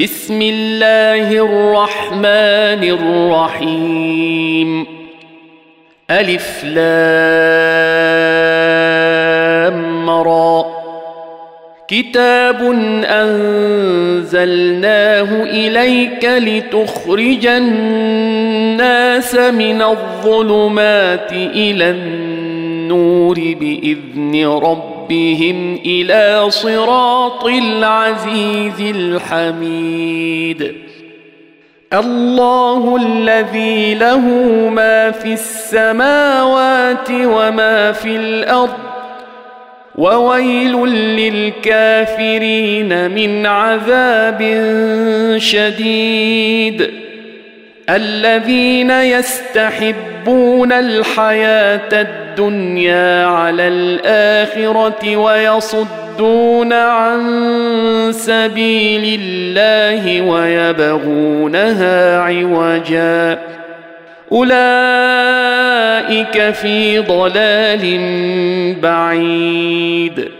بسم الله الرحمن الرحيم ألف لام را كتاب أنزلناه إليك لتخرج الناس من الظلمات إلى النور بإذن ربهم ربهم إلى صراط العزيز الحميد. الله الذي له ما في السماوات وما في الأرض وويل للكافرين من عذاب شديد. الذين يستحبون الحياة الدنيا على الآخرة ويصدون عن سبيل الله ويبغونها عوجا. أولئك في ضلال بعيد.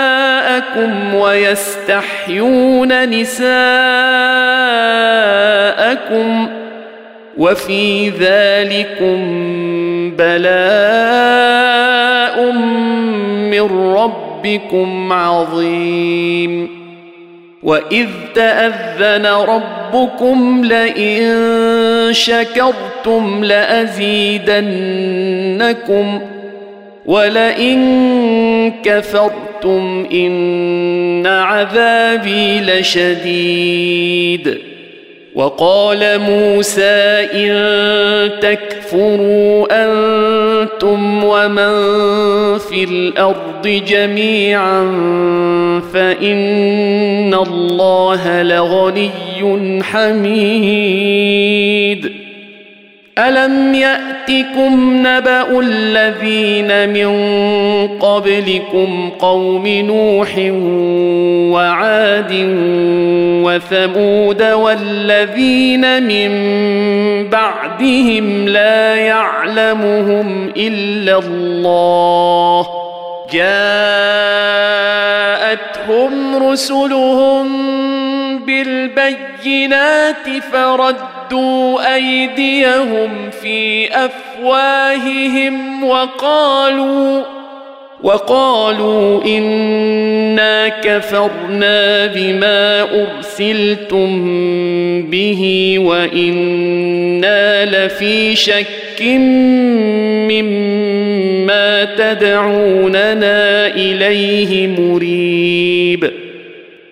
ويستحيون نساءكم وفي ذلكم بلاء من ربكم عظيم واذ تاذن ربكم لئن شكرتم لازيدنكم ولئن كفرتم ان عذابي لشديد وقال موسى ان تكفروا أنتم ومن في الأرض جميعا فان الله لغني حميد الم ياتكم نبا الذين من قبلكم قوم نوح وعاد وثمود والذين من بعدهم لا يعلمهم الا الله جاءتهم رسلهم بالبينات فردوا أيديهم في أفواههم وقالوا وقالوا إنا كفرنا بما أرسلتم به وإنا لفي شك مما تدعوننا إليه مريب.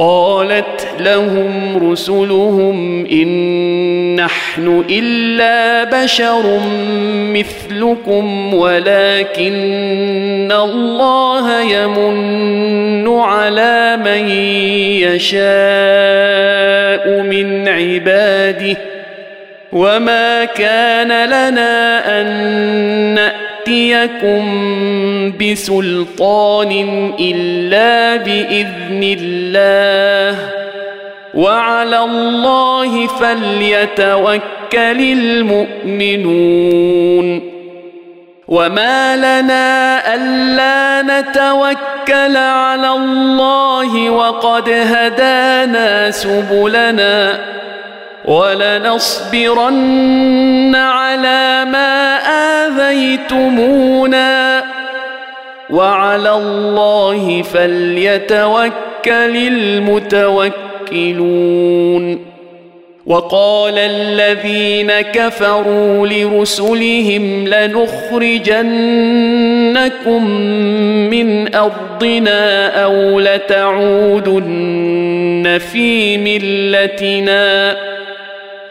قالت لهم رسلهم إن نحن إلا بشر مثلكم ولكن الله يمن على من يشاء من عباده وما كان لنا أن نأتيكم بسلطان إلا بإذن الله وعلى الله فليتوكل المؤمنون وما لنا ألا نتوكل على الله وقد هدانا سبلنا ولنصبرن على ما آذيتمونا. وعلى الله فليتوكل المتوكلون. وقال الذين كفروا لرسلهم لنخرجنكم من أرضنا أو لتعودن في ملتنا.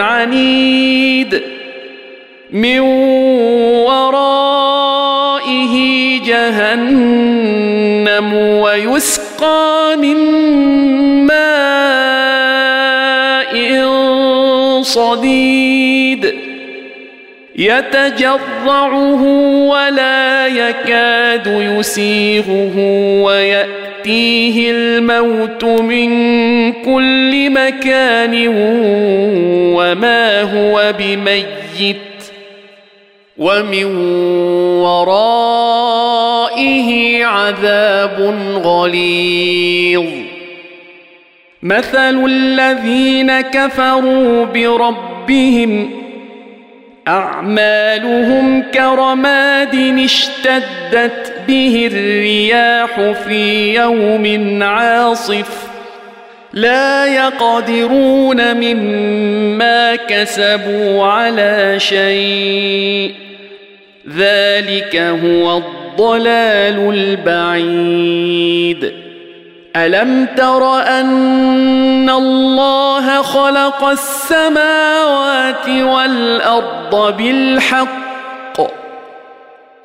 عنيد من ورائه جهنم ويسقى من ماء صديد يتجرعه ولا يكاد يسيغه وياتيه الموت من كل مكان وما هو بميت ومن ورائه عذاب غليظ. مثل الذين كفروا بربهم أعمالهم كرماد اشتدت به الرياح في يوم عاصف لا يقدرون مما كسبوا على شيء ذلك هو الضلال البعيد. ألم تر أن الله خلق السماوات والأرض بالحق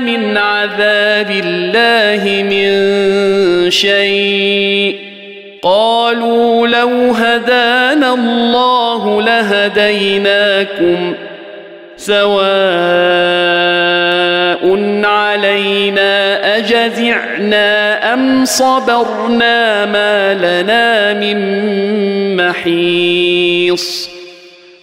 من عذاب الله من شيء. قالوا لو هدانا الله لهديناكم سواء علينا أجزعنا أم صبرنا ما لنا من محيص.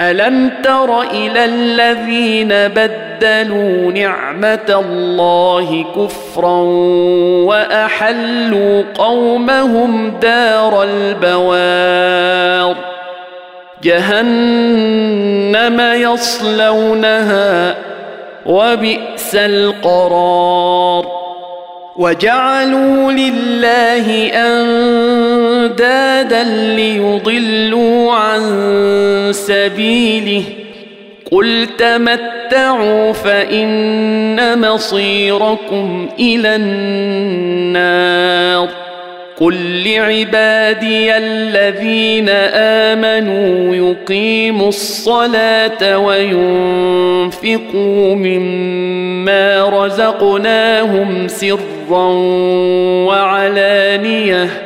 ألم تر إلى الذين بدلوا نعمة الله كفرا وأحلوا قومهم دار البوار؟ جهنم يصلونها وبئس القرار. وجعلوا لله اندادا ليضلوا عن سبيله قل تمتعوا فإن مصيركم إلى النار قل لعبادي الذين آمنوا يقيموا الصلاة وينفقوا مما رزقناهم سرا وعلانية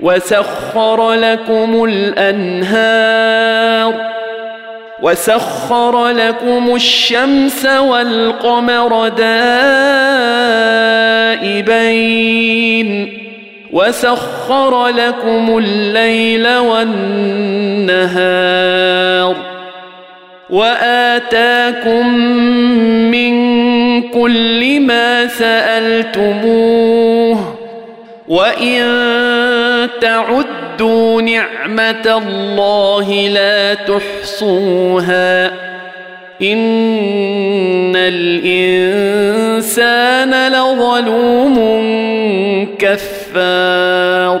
وسخر لكم الأنهار وسخر لكم الشمس والقمر دائبين وسخر لكم الليل والنهار وآتاكم من كل ما سألتموه وان تعدوا نعمه الله لا تحصوها ان الانسان لظلوم كفار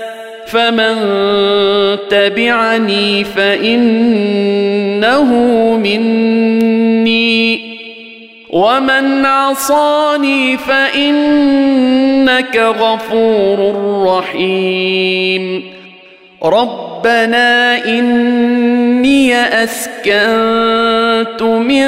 فمن تبعني فإنه مني. ومن عصاني فإنك غفور رحيم. ربنا إني أسكنت من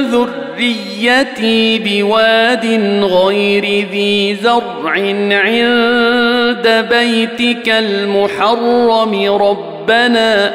ذريتي بواد غير ذي زرع عند بيتك المحرم ربنا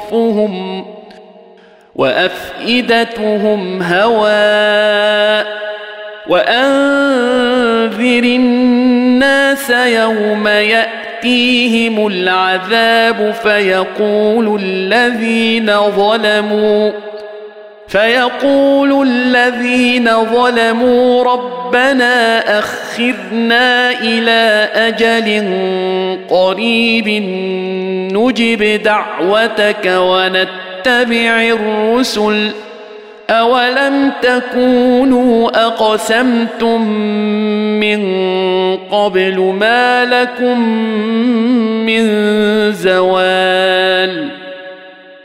طرفهم وأفئدتهم هواء وأنذر الناس يوم يأتيهم العذاب فيقول الذين ظلموا فيقول الذين ظلموا ربنا أخرنا إلى أجل قريب نجب دعوتك ونتبع الرسل أولم تكونوا أقسمتم من قبل ما لكم من زوال